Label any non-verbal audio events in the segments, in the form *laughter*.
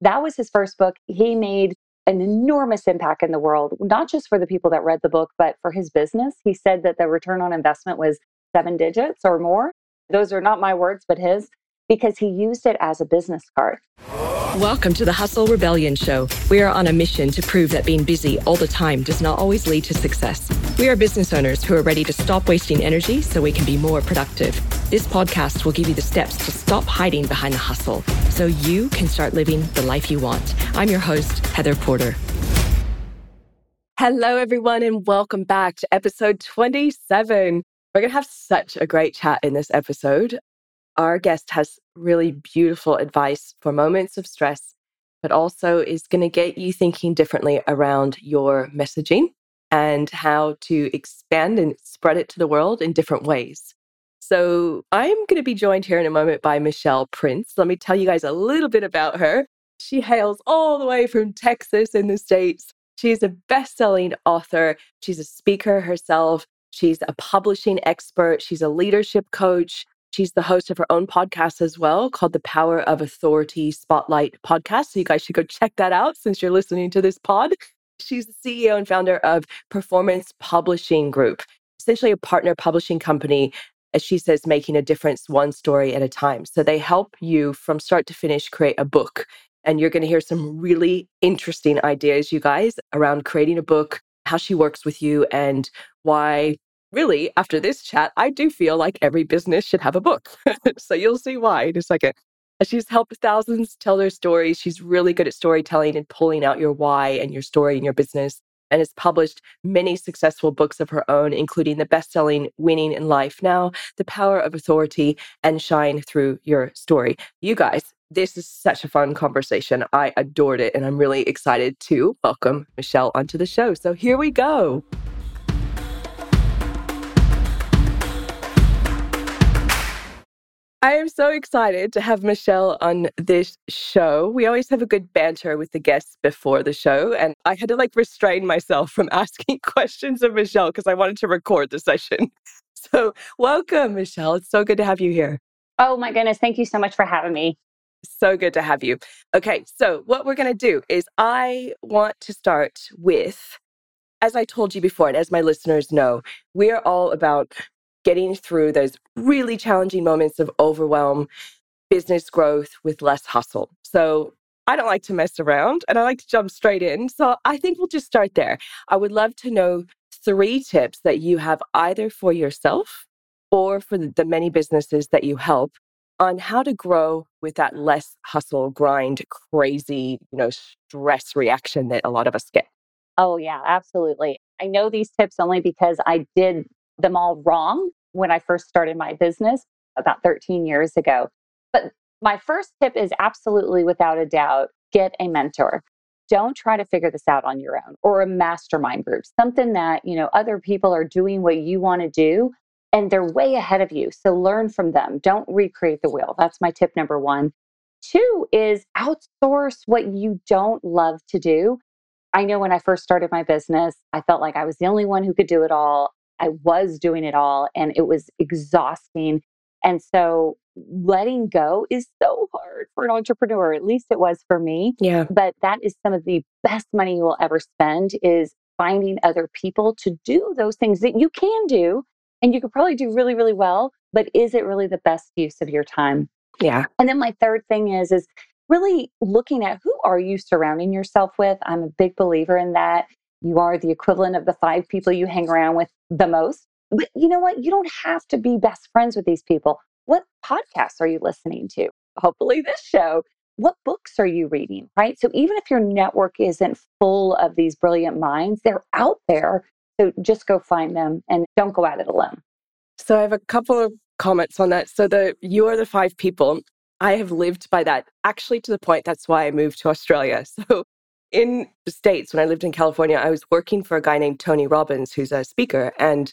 that was his first book. He made an enormous impact in the world, not just for the people that read the book, but for his business. He said that the return on investment was seven digits or more. Those are not my words, but his, because he used it as a business card. Welcome to the Hustle Rebellion Show. We are on a mission to prove that being busy all the time does not always lead to success. We are business owners who are ready to stop wasting energy so we can be more productive. This podcast will give you the steps to stop hiding behind the hustle so you can start living the life you want. I'm your host, Heather Porter. Hello, everyone, and welcome back to episode 27. We're going to have such a great chat in this episode our guest has really beautiful advice for moments of stress, but also is going to get you thinking differently around your messaging and how to expand and spread it to the world in different ways. So, I'm going to be joined here in a moment by Michelle Prince. Let me tell you guys a little bit about her. She hails all the way from Texas in the States. She's a best selling author, she's a speaker herself, she's a publishing expert, she's a leadership coach. She's the host of her own podcast as well called the Power of Authority Spotlight podcast. So you guys should go check that out since you're listening to this pod. She's the CEO and founder of Performance Publishing Group, essentially a partner publishing company, as she says, making a difference one story at a time. So they help you from start to finish create a book. And you're going to hear some really interesting ideas, you guys, around creating a book, how she works with you, and why really, after this chat, I do feel like every business should have a book. *laughs* so you'll see why in a second. Uh, she's helped thousands tell their stories. She's really good at storytelling and pulling out your why and your story in your business, and has published many successful books of her own, including the best selling Winning in Life Now, The Power of Authority, and Shine Through Your Story. You guys, this is such a fun conversation. I adored it, and I'm really excited to welcome Michelle onto the show. So here we go. I am so excited to have Michelle on this show. We always have a good banter with the guests before the show, and I had to like restrain myself from *laughs* asking questions of Michelle because I wanted to record the session. *laughs* So, welcome, Michelle. It's so good to have you here. Oh my goodness. Thank you so much for having me. So good to have you. Okay, so what we're going to do is I want to start with, as I told you before, and as my listeners know, we are all about getting through those really challenging moments of overwhelm, business growth with less hustle. So I don't like to mess around and I like to jump straight in. So I think we'll just start there. I would love to know three tips that you have either for yourself or for the many businesses that you help on how to grow with that less hustle, grind, crazy, you know, stress reaction that a lot of us get. Oh, yeah, absolutely. I know these tips only because I did them all wrong when I first started my business about 13 years ago. But my first tip is absolutely without a doubt get a mentor. Don't try to figure this out on your own or a mastermind group, something that, you know, other people are doing what you want to do and they're way ahead of you. So learn from them. Don't recreate the wheel. That's my tip number 1. Two is outsource what you don't love to do. I know when I first started my business, I felt like I was the only one who could do it all. I was doing it all and it was exhausting. And so letting go is so hard for an entrepreneur. At least it was for me. Yeah. But that is some of the best money you will ever spend is finding other people to do those things that you can do and you could probably do really, really well. But is it really the best use of your time? Yeah. And then my third thing is, is really looking at who are you surrounding yourself with? I'm a big believer in that. You are the equivalent of the five people you hang around with the most. But you know what? You don't have to be best friends with these people. What podcasts are you listening to? Hopefully, this show. What books are you reading? Right. So, even if your network isn't full of these brilliant minds, they're out there. So, just go find them and don't go at it alone. So, I have a couple of comments on that. So, the you are the five people. I have lived by that actually to the point that's why I moved to Australia. *laughs* So, in the States, when I lived in California, I was working for a guy named Tony Robbins, who's a speaker. And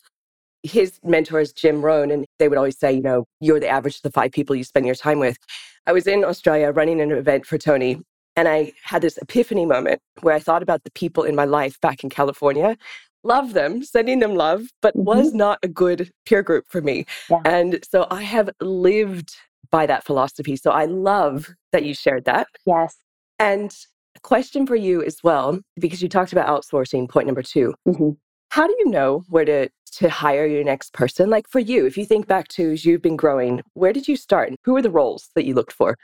his mentor is Jim Rohn. And they would always say, you know, you're the average of the five people you spend your time with. I was in Australia running an event for Tony. And I had this epiphany moment where I thought about the people in my life back in California, love them, sending them love, but mm-hmm. was not a good peer group for me. Yeah. And so I have lived by that philosophy. So I love that you shared that. Yes And question for you as well, because you talked about outsourcing, point number 2 mm-hmm. How do you know where to, to hire your next person? Like for you, if you think back to as you've been growing, where did you start? And who were the roles that you looked for?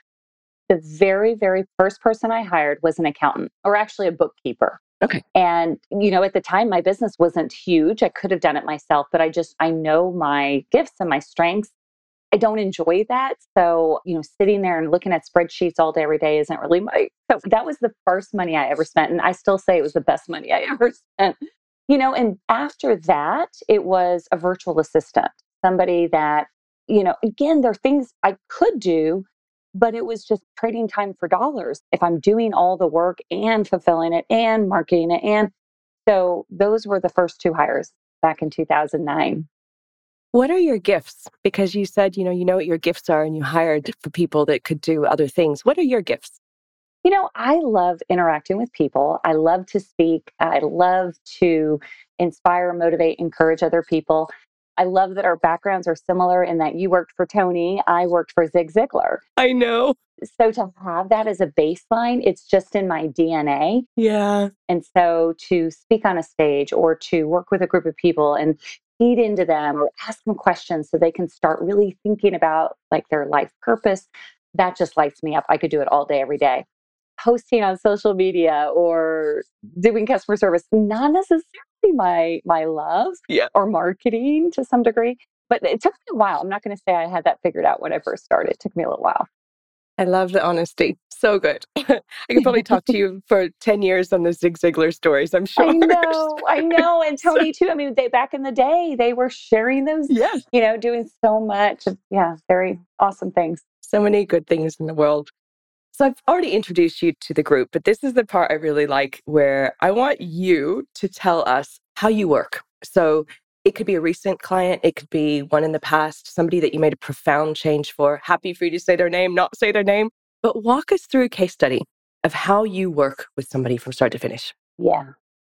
The very, very first person I hired was an accountant or actually a bookkeeper. Okay. And, you know, at the time, my business wasn't huge. I could have done it myself, but I just, I know my gifts and my strengths. I don't enjoy that. So, you know, sitting there and looking at spreadsheets all day, every day isn't really my. So that was the first money I ever spent. And I still say it was the best money I *laughs* ever spent. You know, and after that, it was a virtual assistant, somebody that, you know, again, there are things I could do, but it was just trading time for dollars. If I'm doing all the work and fulfilling it and marketing it. And so those were the first two hires back in 2009. What are your gifts? Because you said, you know, you know what your gifts are and you hired for people that could do other things. What are your gifts? You know, I love interacting with people. I love to speak. I love to inspire, motivate, encourage other people. I love that our backgrounds are similar in that you worked for Tony, I worked for Zig Ziglar. I know. So to have that as a baseline, it's just in my DNA. Yeah. And so to speak on a stage or to work with a group of people and feed into them or ask them questions so they can start really thinking about like their life purpose, that just lights me up. I could do it all day, every day. Posting on social media or doing customer service, not necessarily my my love yeah. or marketing to some degree. But it took me a while. I'm not going to say I had that figured out when I first started. It took me a little while. I love the honesty. So good. *laughs* I could probably talk to *laughs* you for 10 years on the Zig Ziglar stories, I'm sure. I *laughs* know, I know. And Tony too. I mean, they back in the day, they were sharing those, yeah. you know, doing so much. Yeah, very awesome things. So many good things in the world. So I've already introduced you to the group, but this is the part I really like where I want you to tell us how you work. So it could be a recent client, it could be one in the past, somebody that you made a profound change for. Happy for you to say their name, not say their name, but walk us through a case study of how you work with somebody from start to finish. Yeah.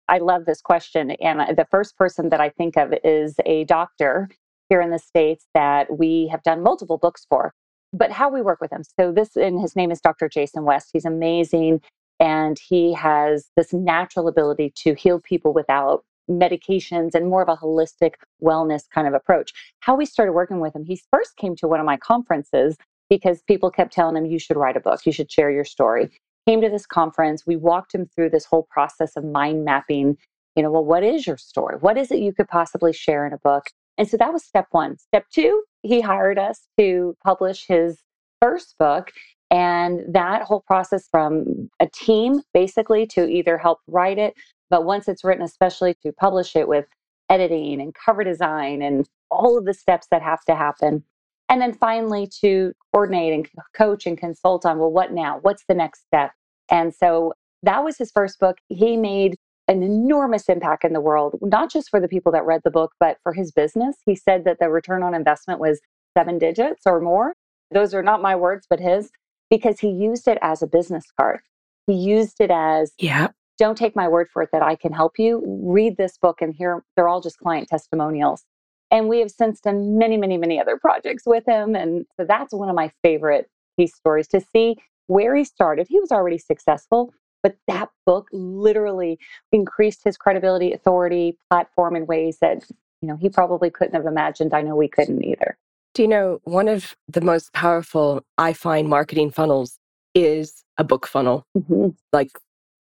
I love this question. And the first person that I think of is a doctor here in the States that we have done multiple books for, but how we work with him. So, this, and his name is Dr. Jason West. He's amazing. And he has this natural ability to heal people without medications and more of a holistic wellness kind of approach. How we started working with him, he first came to one of my conferences because people kept telling him, you should write a book, you should share your story. Came to this conference, we walked him through this whole process of mind mapping. You know, well, what is your story? What is it you could possibly share in a book? And so that was step one. Step two, he hired us to publish his first book. And that whole process from a team basically to either help write it, but once it's written, especially to publish it with editing and cover design and all of the steps that have to happen. And then finally to coordinate and coach and consult on, well, what now? What's the next step? And so that was his first book. He made an enormous impact in the world, not just for the people that read the book, but for his business. He said that the return on investment was seven digits or more. Those are not my words, but his, because he used it as a business card. He used it as yeah don't take my word for it that I can help you. Read this book and here they're all just client testimonials. And we have since done many, many, many other projects with him. And so that's one of my favorite piece stories to see where he started. He was already successful, but that book literally increased his credibility, authority, platform in ways that, you know, he probably couldn't have imagined. I know we couldn't either. Do you know one of the most powerful I find marketing funnels is a book funnel? Mm-hmm. Like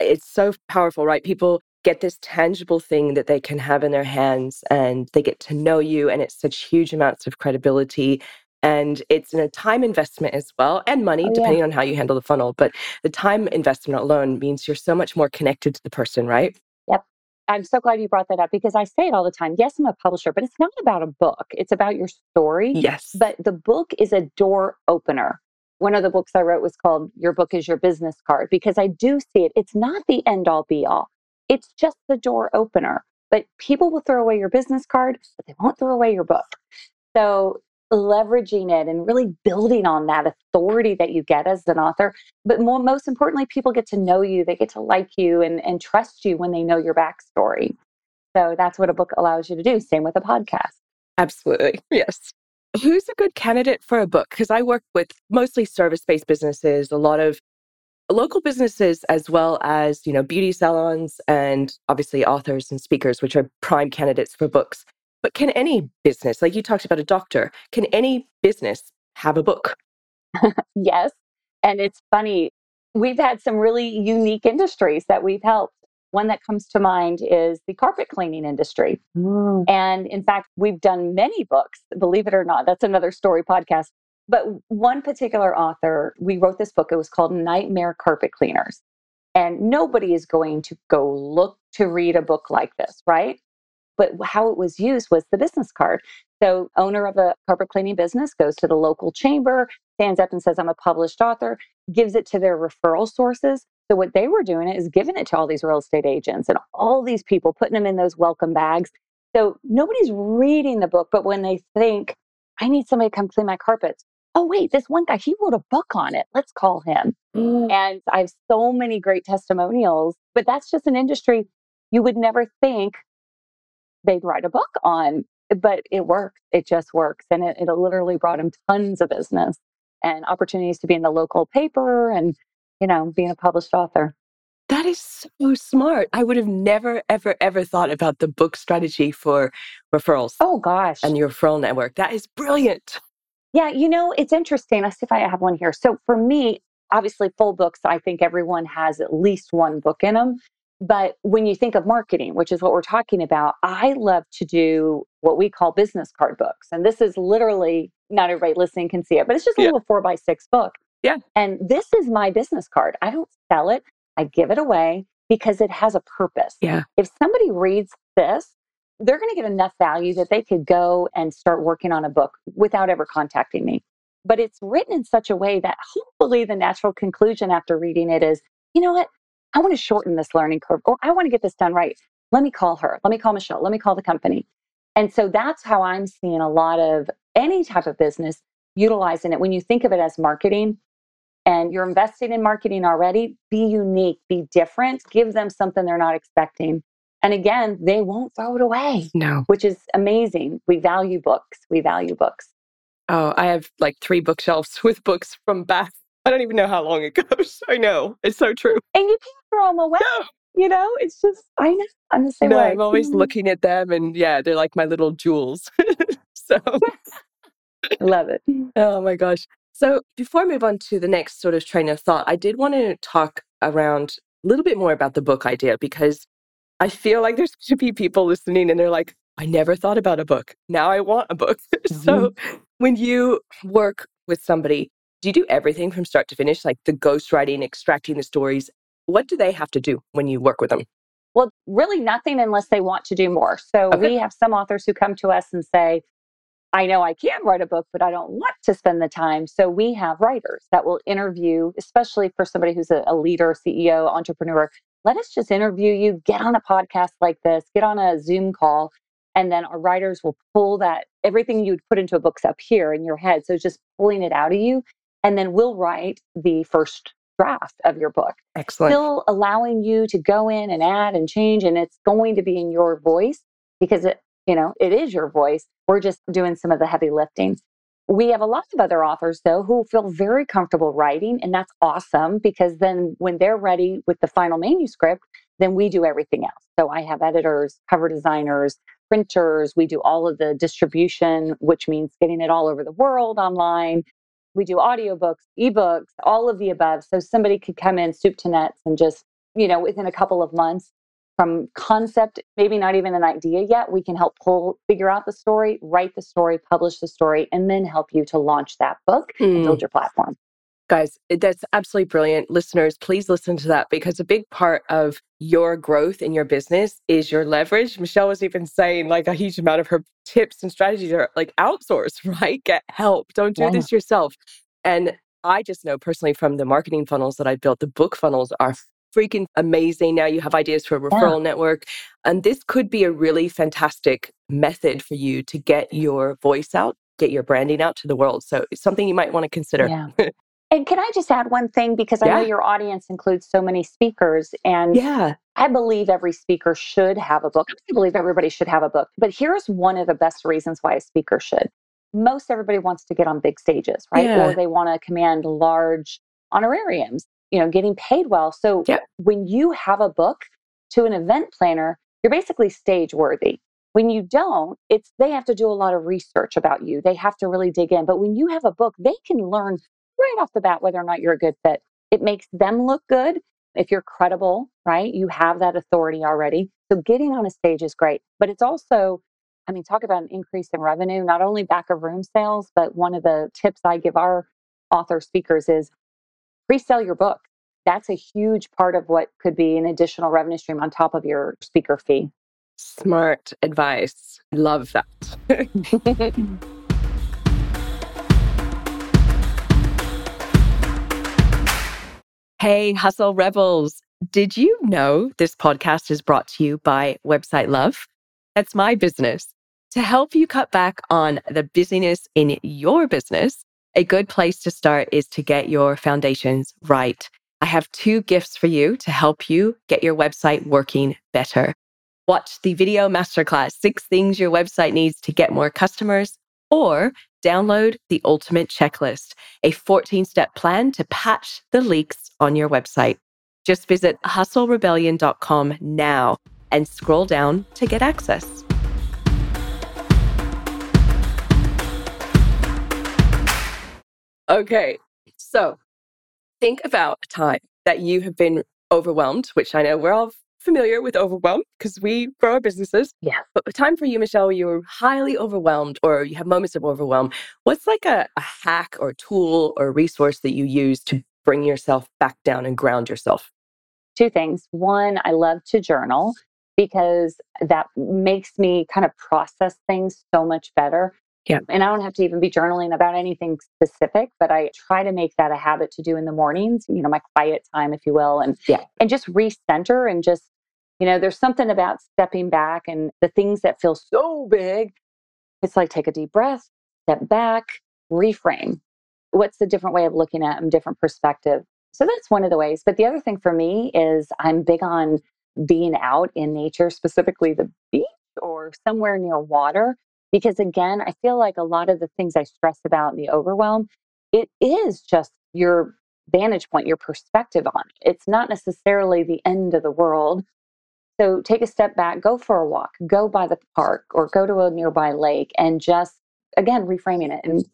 it's so powerful, right? People get this tangible thing that they can have in their hands and they get to know you, and it's such huge amounts of credibility. And it's a time investment as well, and money, oh, depending yeah. on how you handle the funnel. But the time investment alone means you're so much more connected to the person, right? Yep. I'm so glad you brought that up because I say it all the time. Yes, I'm a publisher, but it's not about a book. It's about your story. Yes. But the book is a door opener one of the books I wrote was called Your Book is Your Business Card because I do see it. It's not the end all be all, it's just the door opener. But people will throw away your business card, but they won't throw away your book. So leveraging it and really building on that authority that you get as an author. But more, most importantly, people get to know you, they get to like you and, and trust you when they know your backstory. So that's what a book allows you to do. Same with a podcast. Absolutely. *laughs* Yes who's a good candidate for a book? Because I work with mostly service based businesses, a lot of local businesses as well as, you know, beauty salons and obviously authors and speakers, which are prime candidates for books. But can any business, like you talked about a doctor, can any business have a book? *laughs* yes. And it's funny, we've had some really unique industries that we've helped. One that comes to mind is the carpet cleaning industry. Mm. And in fact, we've done many books, believe it or not. That's another story podcast. But one particular author, we wrote this book. It was called Nightmare Carpet Cleaners. And nobody is going to go look to read a book like this, right? But how it was used was the business card. So, owner of a carpet cleaning business goes to the local chamber, stands up and says, I'm a published author, gives it to their referral sources. So, what they were doing is giving it to all these real estate agents and all these people, putting them in those welcome bags. So, nobody's reading the book, but when they think, I need somebody to come clean my carpets. Oh, wait, this one guy, he wrote a book on it. Let's call him. Mm. And I have so many great testimonials, but that's just an industry you would never think they'd write a book on but it works. It just works. And it, it literally brought him tons of business and opportunities to be in the local paper and, you know, being a published author. That is so smart. I would have never, ever, ever thought about the book strategy for referrals. Oh, gosh. And your referral network. That is brilliant. Yeah, you know, it's interesting. Let's see if I have one here. So for me, obviously, full books, I think everyone has at least one book in them. But when you think of marketing, which is what we're talking about, I love to do what we call business card books. And this is literally not everybody listening can see it, but it's just a yeah. little four by six book. Yeah. And this is my business card. I don't sell it, I give it away because it has a purpose. Yeah. If somebody reads this, they're going to get enough value that they could go and start working on a book without ever contacting me. But it's written in such a way that hopefully the natural conclusion after reading it is, you know what? I want to shorten this learning curve, or I want to get this done right. Let me call her. Let me call Michelle. Let me call the company. And so that's how I'm seeing a lot of any type of business utilizing it. When you think of it as marketing and you're investing in marketing already, be unique, be different, give them something they're not expecting. And again, they won't throw it away. No. Which is amazing. We value books. We value books. Oh, I have like three bookshelves *laughs* with books from back I don't even know how long it goes. *laughs* I know. It's so true. And you can't throw them away. No. You know, it's just, I know. I'm the same no, way. I'm always mm-hmm. looking at them and yeah, they're like my little jewels. *laughs* so I love it. Oh my gosh. So before I move on to the next sort of train of thought, I did want to talk around a little bit more about the book idea because I feel like there's *laughs* going to be people listening and they're like, I never thought about a book. Now I want a book. *laughs* Mm-hmm. so when you work with somebody, do you do everything from start to finish, like the ghostwriting, extracting the stories? What do they have to do when you work with them? Well, really nothing unless they want to do more. So okay. we have some authors who come to us and say, I know I can write a book, but I don't want to spend the time. So we have writers that will interview, especially for somebody who's a, a leader, CEO, entrepreneur. Let us just interview you, get on a podcast like this, get on a Zoom call, and then our writers will pull that everything you'd put into a book's up here in your head. So just pulling it out of you and then we'll write the first draft of your book. Excellent. Still allowing you to go in and add and change, and it's going to be in your voice because it, you know, it is your voice. We're just doing some of the heavy lifting. We have a lot of other authors, though, who feel very comfortable writing, and that's awesome because then when they're ready with the final manuscript, then we do everything else. So I have editors, cover designers, printers. We do all of the distribution, which means getting it all over the world online, we do audiobooks, ebooks, all of the above. So somebody could come in soup to nuts and just, you know, within a couple of months from concept, maybe not even an idea yet, we can help pull, figure out the story, write the story, publish the story, and then help you to launch that book mm. and build hmm. your platform. Guys, that's absolutely brilliant. Listeners, please listen to that because a big part of your growth in your business is your leverage. Michelle was even saying like a huge amount of her tips and strategies are like outsource, *laughs* right? Get help. Don't do yeah. this yourself. And I just know personally from the marketing funnels that I built, the book funnels are freaking amazing. Now you have ideas for a referral yeah. network. And this could be a really fantastic method for you to get your voice out, get your branding out to the world. So it's something you might want to consider. Yeah. *laughs* And can I just add one thing? Because I yeah. know your audience includes so many speakers. And yeah. I believe every speaker should have a book. I believe everybody should have a book. But here's one of the best reasons why a speaker should. Most everybody wants to get on big stages, right? Or they want to command large honorariums. You know, getting paid well. So yep. when you have a book to an event planner, you're basically stage worthy. When you don't, it's they have to do a lot of research about you. They have to really dig in. But when you have a book, they can learn right off the bat whether or not you're a good fit. It makes them look good. If you're credible, right? You have that authority already. So getting on a stage is great. But it's also, I mean, talk about an increase in revenue, not only back of room sales, but one of the tips I give our author speakers is pre-sell your book. That's a huge part of what could be an additional revenue stream on top of your speaker fee. Smart advice. Love that. *laughs* hey, Hustle Rebels. Did you know this podcast is brought to you by Website Love? That's my business. To help you cut back on the busyness in your business, a good place to start is to get your foundations right. I have two gifts for you to help you get your website working better. Watch the video masterclass, Six Things Your Website Needs to Get More Customers, or download the Ultimate Checklist, a 14 step plan to patch the leaks on your website. Just visit hustlerebellion.com now and scroll down to get access. Okay, so think about a time that you have been overwhelmed, which I know we're all familiar with overwhelm because we grow our businesses. Yeah. But the time for you, Michelle, you're highly overwhelmed or you have moments of overwhelm. What's like a, a hack or tool or resource that you use to bring yourself back down and ground yourself? Two things. One, I love to journal because that makes me kind of process things so much better. Yeah. And I don't have to even be journaling about anything specific, but I try to make that a habit to do in the mornings, you know, my quiet time, if you will, and yeah. and just recenter and just you know, there's something about stepping back and the things that feel so big. It's like take a deep breath, step back, reframe. What's the different way of looking at them, different perspective? So that's one of the ways. But the other thing for me is I'm big on being out in nature, specifically the beach or somewhere near water. Because again, I feel like a lot of the things I stress about and the overwhelm, it is just your vantage point, your perspective on it. It's not necessarily the end of the world. So take a step back, go for a walk, go by the park or go to a nearby lake and just, again, reframing it and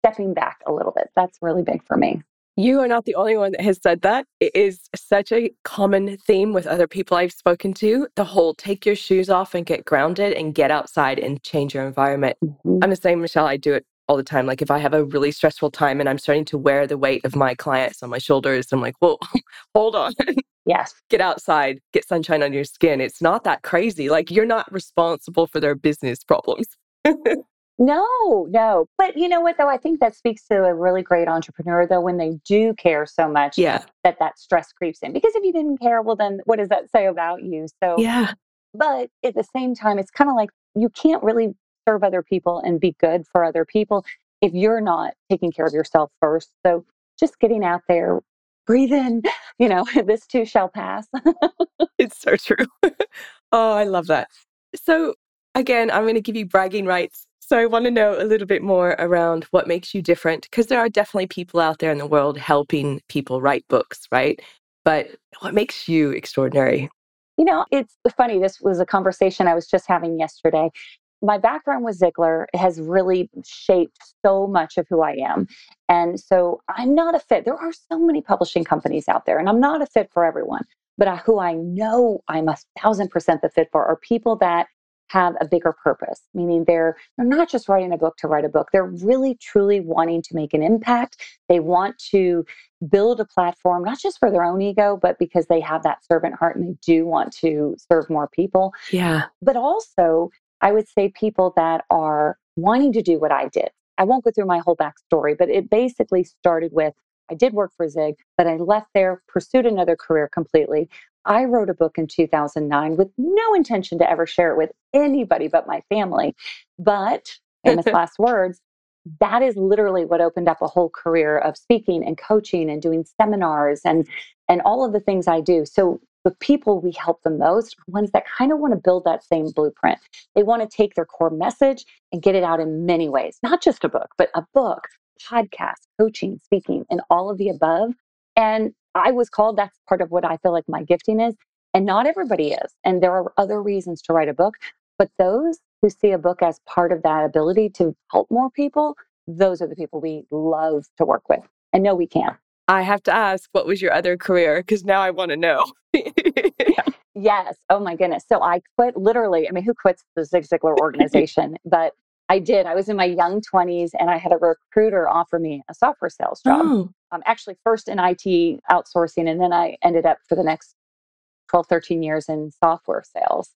stepping back a little bit. That's really big for me. You are not the only one that has said that. It is such a common theme with other people I've spoken to. The whole take your shoes off and get grounded and get outside and change your environment. Mm-hmm. I'm the same, Michelle. I do it all the time. Like if I have a really stressful time and I'm starting to wear the weight of my clients on my shoulders, I'm like, whoa, *laughs* hold on. Yes. *laughs* Get outside, get sunshine on your skin. It's not that crazy. Like you're not responsible for their business problems. *laughs* no, no. But you know what, though? I think that speaks to a really great entrepreneur, though, when they do care so much yeah. that that stress creeps in. Because if you didn't care, well, then what does that say about you? So, yeah. But at the same time, it's kind of like you can't really serve other people and be good for other people if you're not taking care of yourself first. So just getting out there, breathe in, *laughs* you know, *laughs* this too shall pass. it's so true. *laughs* oh, I love that. So, again, I'm going to give you bragging rights. So, I want to know a little bit more around what makes you different because there are definitely people out there in the world helping people write books, right? But what makes you extraordinary? You know, it's funny. This was a conversation I was just having yesterday my background with Ziglar has really shaped so much of who I am. And so I'm not a fit. There are so many publishing companies out there, and I'm not a fit for everyone. But who I know I'm a thousand percent the fit for are people that have a bigger purpose, meaning they're they're not just writing a book to write a book. They're really truly wanting to make an impact. They want to build a platform, not just for their own ego, but because they have that servant heart and they do want to serve more people. Yeah. But also I would say people that are wanting to do what I did. I won't go through my whole backstory, but it basically started with I did work for Zig, but I left there, pursued another career completely. I wrote a book in 2009 with no intention to ever share it with anybody but my family. But, *laughs* famous last words, that is literally what opened up a whole career of speaking and coaching and doing seminars and and all of the things I do. So the people we help the most are ones that kind of want to build that same blueprint. They want to take their core message and get it out in many ways, not just a book, but a book, podcast, coaching, speaking, and all of the above. And I was called, that's part of what I feel like my gifting is. And not everybody is. And there are other reasons to write a book. But those who see a book as part of that ability to help more people, those are the people we love to work with and know we can. I have to ask, what was your other career? Because now I want to know. yes. Oh my goodness. So I quit literally. I mean, who quits the Zig Ziglar *laughs* organization? but I did. I was in my young 20s and I had a recruiter offer me a software sales job. Oh. Um, actually, first in IT outsourcing, and then I ended up for the next 12, 13 years in software sales.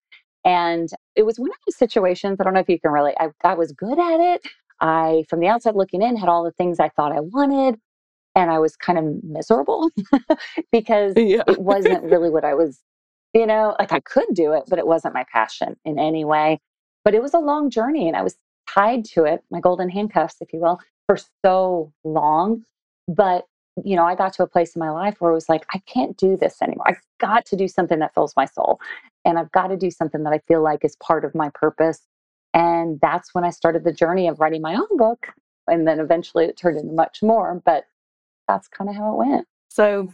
And it was one of those situations, I don't know if you can relate. I, I was good at it. I, from the outside looking in, had all the things I thought I wanted. And I was kind of miserable *laughs* because yeah. it wasn't really what I was, you know, like I could do it, but it wasn't my passion in any way. But it was a long journey and I was tied to it, my golden handcuffs, if you will, for so long. But you know, I got to a place in my life where it was like, I can't do this anymore. I've got to do something that fills my soul. And I've got to do something that I feel like is part of my purpose. And that's when I started the journey of writing my own book. And then eventually it turned into much more. But that's kind of how it went. So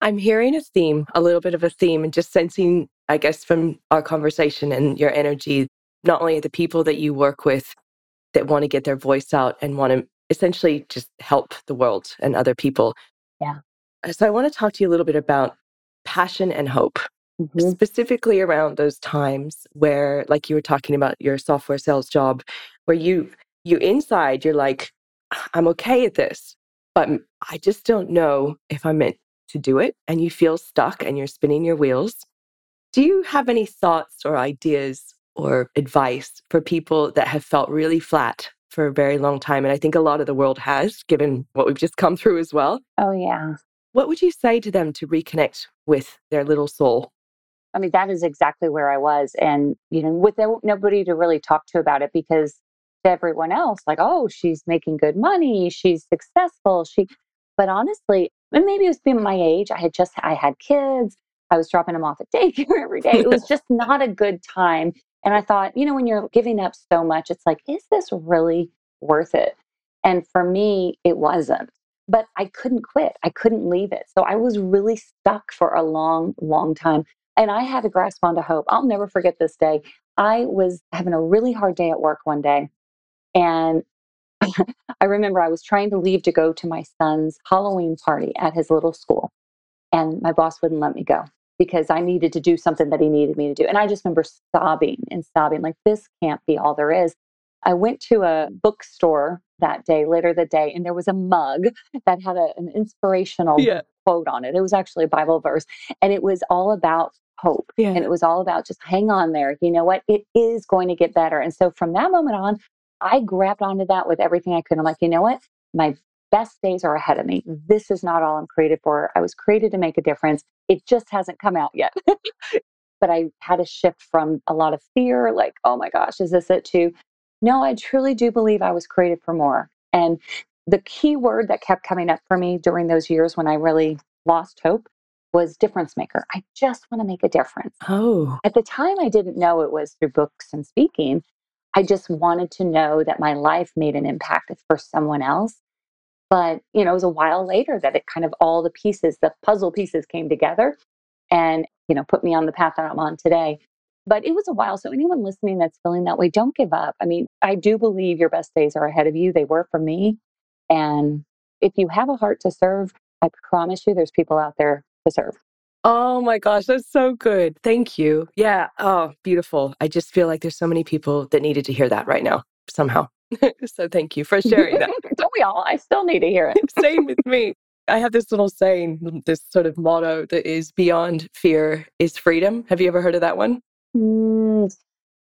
I'm hearing a theme, a little bit of a theme, and just sensing, I guess, from our conversation and your energy, not only the people that you work with that want to get their voice out and want to essentially just help the world and other people. Yeah. Uh, so I want to talk to you a little bit about passion and hope, mm-hmm. specifically around those times where, like you were talking about your software sales job, where you you inside you're like, I'm okay at this, but I just don't know if I'm meant to do it, and you feel stuck and you're spinning your wheels. Do you have any thoughts or ideas or advice for people that have felt really flat for a very long time. And I think a lot of the world has, given what we've just come through as well. Oh, yeah. What would you say to them to reconnect with their little soul? I mean, that is exactly where I was. And, you know, with nobody to really talk to about it because to everyone else, like, oh, she's making good money, she's successful. She, but honestly, and maybe it was being my age. I had just, I had kids. I was dropping them off at *laughs* daycare every day. It was *laughs* just not a good time. And I thought, you know, when you're giving up so much, it's like, is this really worth it? And for me, it wasn't. But I couldn't quit. I couldn't leave it. So I was really stuck for a long, long time. And I had to grasp onto hope. I'll never forget this day. I was having a really hard day at work one day. And *laughs* I remember I was trying to leave to go to my son's Halloween party at his little school. And my boss wouldn't let me go because I needed to do something that he needed me to do. And I just remember sobbing and sobbing, like, this can't be all there is. I went to a bookstore that day, later the day, and there was a mug that had a, an inspirational yeah. quote on it. It was actually a Bible verse, and it was all about hope. Yeah. And it was all about just hang on there. You know what? It is going to get better. And so from that moment on, I grabbed onto that with everything I could. I'm like, you know what? My best days are ahead of me. This is not all I'm created for. I was created to make a difference. It just hasn't come out yet. *laughs* but I had a shift from a lot of fear, like, oh my gosh, is this it too? No, I truly do believe I was created for more. And the key word that kept coming up for me during those years when I really lost hope was difference maker. I just want to make a difference. Oh. At the time, I didn't know it was through books and speaking. I just wanted to know that my life made an impact for someone else but, you know, it was a while later that it kind of all the pieces, the puzzle pieces came together and, you know, put me on the path that I'm on today. But it was a while. So, anyone listening that's feeling that way, don't give up. I mean, I do believe your best days are ahead of you. They were for me. And if you have a heart to serve, I promise you there's people out there to serve. Oh my gosh, that's so good. Thank you. Yeah. Oh, beautiful. I just feel like there's so many people that needed to hear that right now somehow. *laughs* so thank you for sharing that. *laughs* Don't we all? I still need to hear it. *laughs* Same with me. I have this little saying, this sort of motto that is beyond fear is freedom. Have you ever heard of that one? Mm,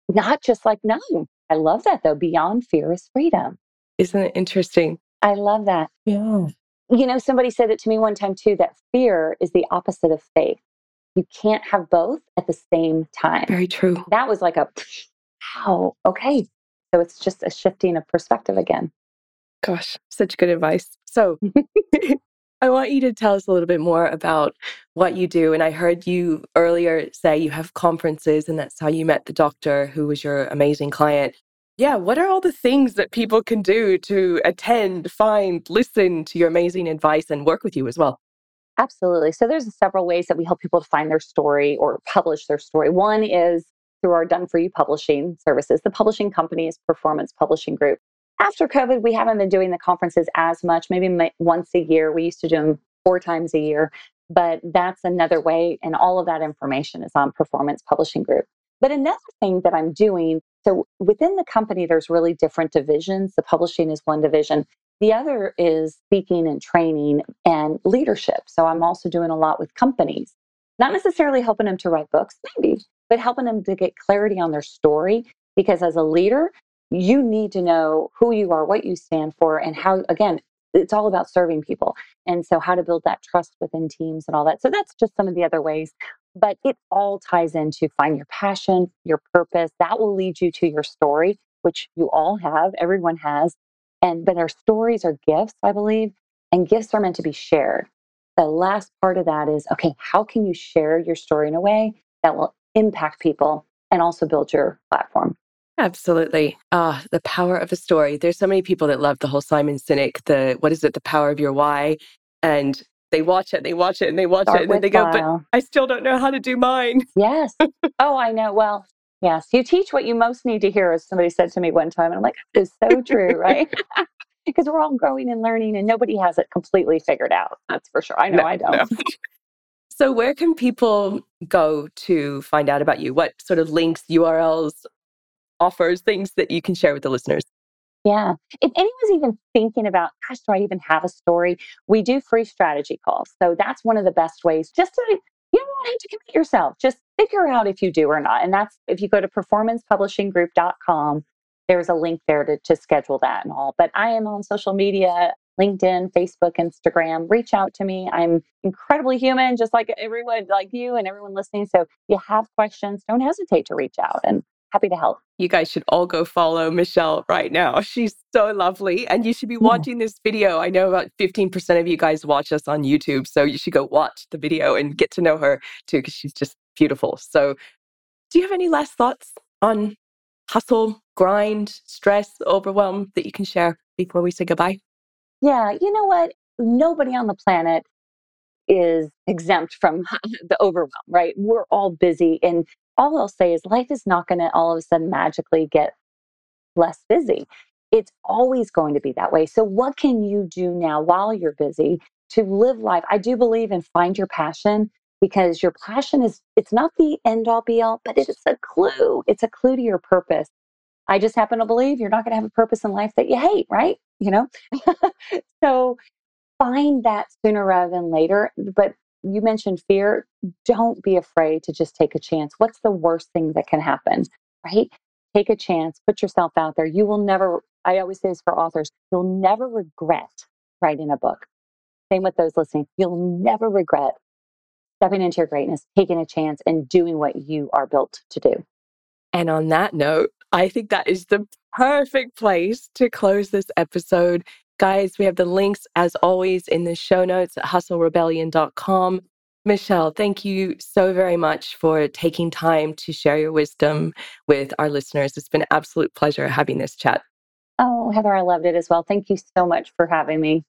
not just like, no. I love that though. Beyond fear is freedom. Isn't it interesting? I love that. Yeah. You know, somebody said it to me one time too that fear is the opposite of faith. You can't have both at the same time. Very true. That was like a, wow, okay, so it's just a shifting of perspective again. Gosh, such good advice. So *laughs* I want you to tell us a little bit more about what you do. And I heard you earlier say you have conferences and that's how you met the doctor who was your amazing client. Yeah, what are all the things that people can do to attend, find, listen to your amazing advice and work with you as well? Absolutely. So there's several ways that we help people to find their story or publish their story. One is through our done for you publishing services. The publishing company is Performance Publishing Group. After COVID, we haven't been doing the conferences as much, maybe once a year. We used to do them four times a year, but that's another way. And all of that information is on Performance Publishing Group. But another thing that I'm doing so within the company, there's really different divisions. The publishing is one division. The other is speaking and training and leadership. So I'm also doing a lot with companies, not necessarily helping them to write books, maybe, but helping them to get clarity on their story. Because as a leader, you need to know who you are, what you stand for, and how, again, it's all about serving people. And so, how to build that trust within teams and all that. So, that's just some of the other ways. But it all ties into find your passion, your purpose. That will lead you to your story, which you all have, everyone has. And but our stories are gifts, I believe, and gifts are meant to be shared. The last part of that is okay, how can you share your story in a way that will impact people and also build your platform? Absolutely. Ah, the power of a story. There's so many people that love the whole Simon Sinek, the what is it, the power of your why? And they watch it, they watch it, and they watch Start it, and then they go, but I still don't know how to do mine. Yes. *laughs* oh, I know. Well, yes. You teach what you most need to hear, as somebody said to me one time. And I'm like, it's so true, right? *laughs* *laughs* because we're all growing and learning, and nobody has it completely figured out. That's for sure. I know no, I don't. So, where can people go to find out about you? What sort of links, URLs, offers, things that you can share with the listeners? Yeah. If anyone's even thinking about, gosh, do I even have a story? We do free strategy calls. So that's one of the best ways just to, you don't have to commit yourself. Just figure out if you do or not. And that's if you go to performancepublishinggroup.com, there's a link there to, to schedule that and all. But I am on social media, LinkedIn, Facebook, Instagram. Reach out to me. I'm incredibly human, just like everyone, like you and everyone listening. So if you have questions, don't hesitate to reach out. And happy to help. You guys should all go follow Michelle right now. *laughs* She's so lovely. And you should be watching yeah. this video. I know about 15% of you guys watch us on YouTube. So you should go watch the video and get to know her too, because she's just beautiful. So, do you have any last thoughts on hustle, grind, stress, overwhelm that you can share before we say goodbye? Yeah, you know what? Nobody on the planet is exempt from *laughs* the overwhelm, right? We're all busy. And all I'll say is life is not going to all of a sudden magically get less busy. It's always going to be that way. So, what can you do now while you're busy to live life? I do believe in find your passion because your passion is, it's not the end all be all, but it's a clue. It's a clue to your purpose. I just happen to believe you're not going to have a purpose in life that you hate, right? You know? *laughs* so, find that sooner rather than later. But you mentioned fear. Don't be afraid to just take a chance. What's the worst thing that can happen? Right? Take a chance, put yourself out there. You will never, I always say this for authors, you'll never regret writing a book. Same with those listening. You'll never regret stepping into your greatness, taking a chance, and doing what you are built to do. And on that note, I think that is the perfect place to close this episode. Guys, we have the links as always in the show notes at hustlerebellion.com. Michelle, thank you so very much for taking time to share your wisdom with our listeners. It's been an absolute pleasure having this chat. Oh, Heather, I loved it as well. Thank you so much for having me.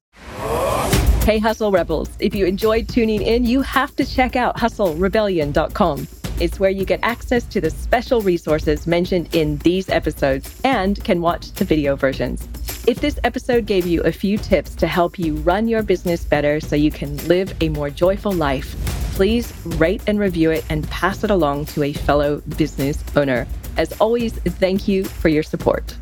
Hey, Hustle Rebels. If you enjoyed tuning in, you have to check out hustlerebellion.com. It's where you get access to the special resources mentioned in these episodes and can watch the video versions. If this episode gave you a few tips to help you run your business better so you can live a more joyful life, please rate and review it and pass it along to a fellow business owner. As always, thank you for your support.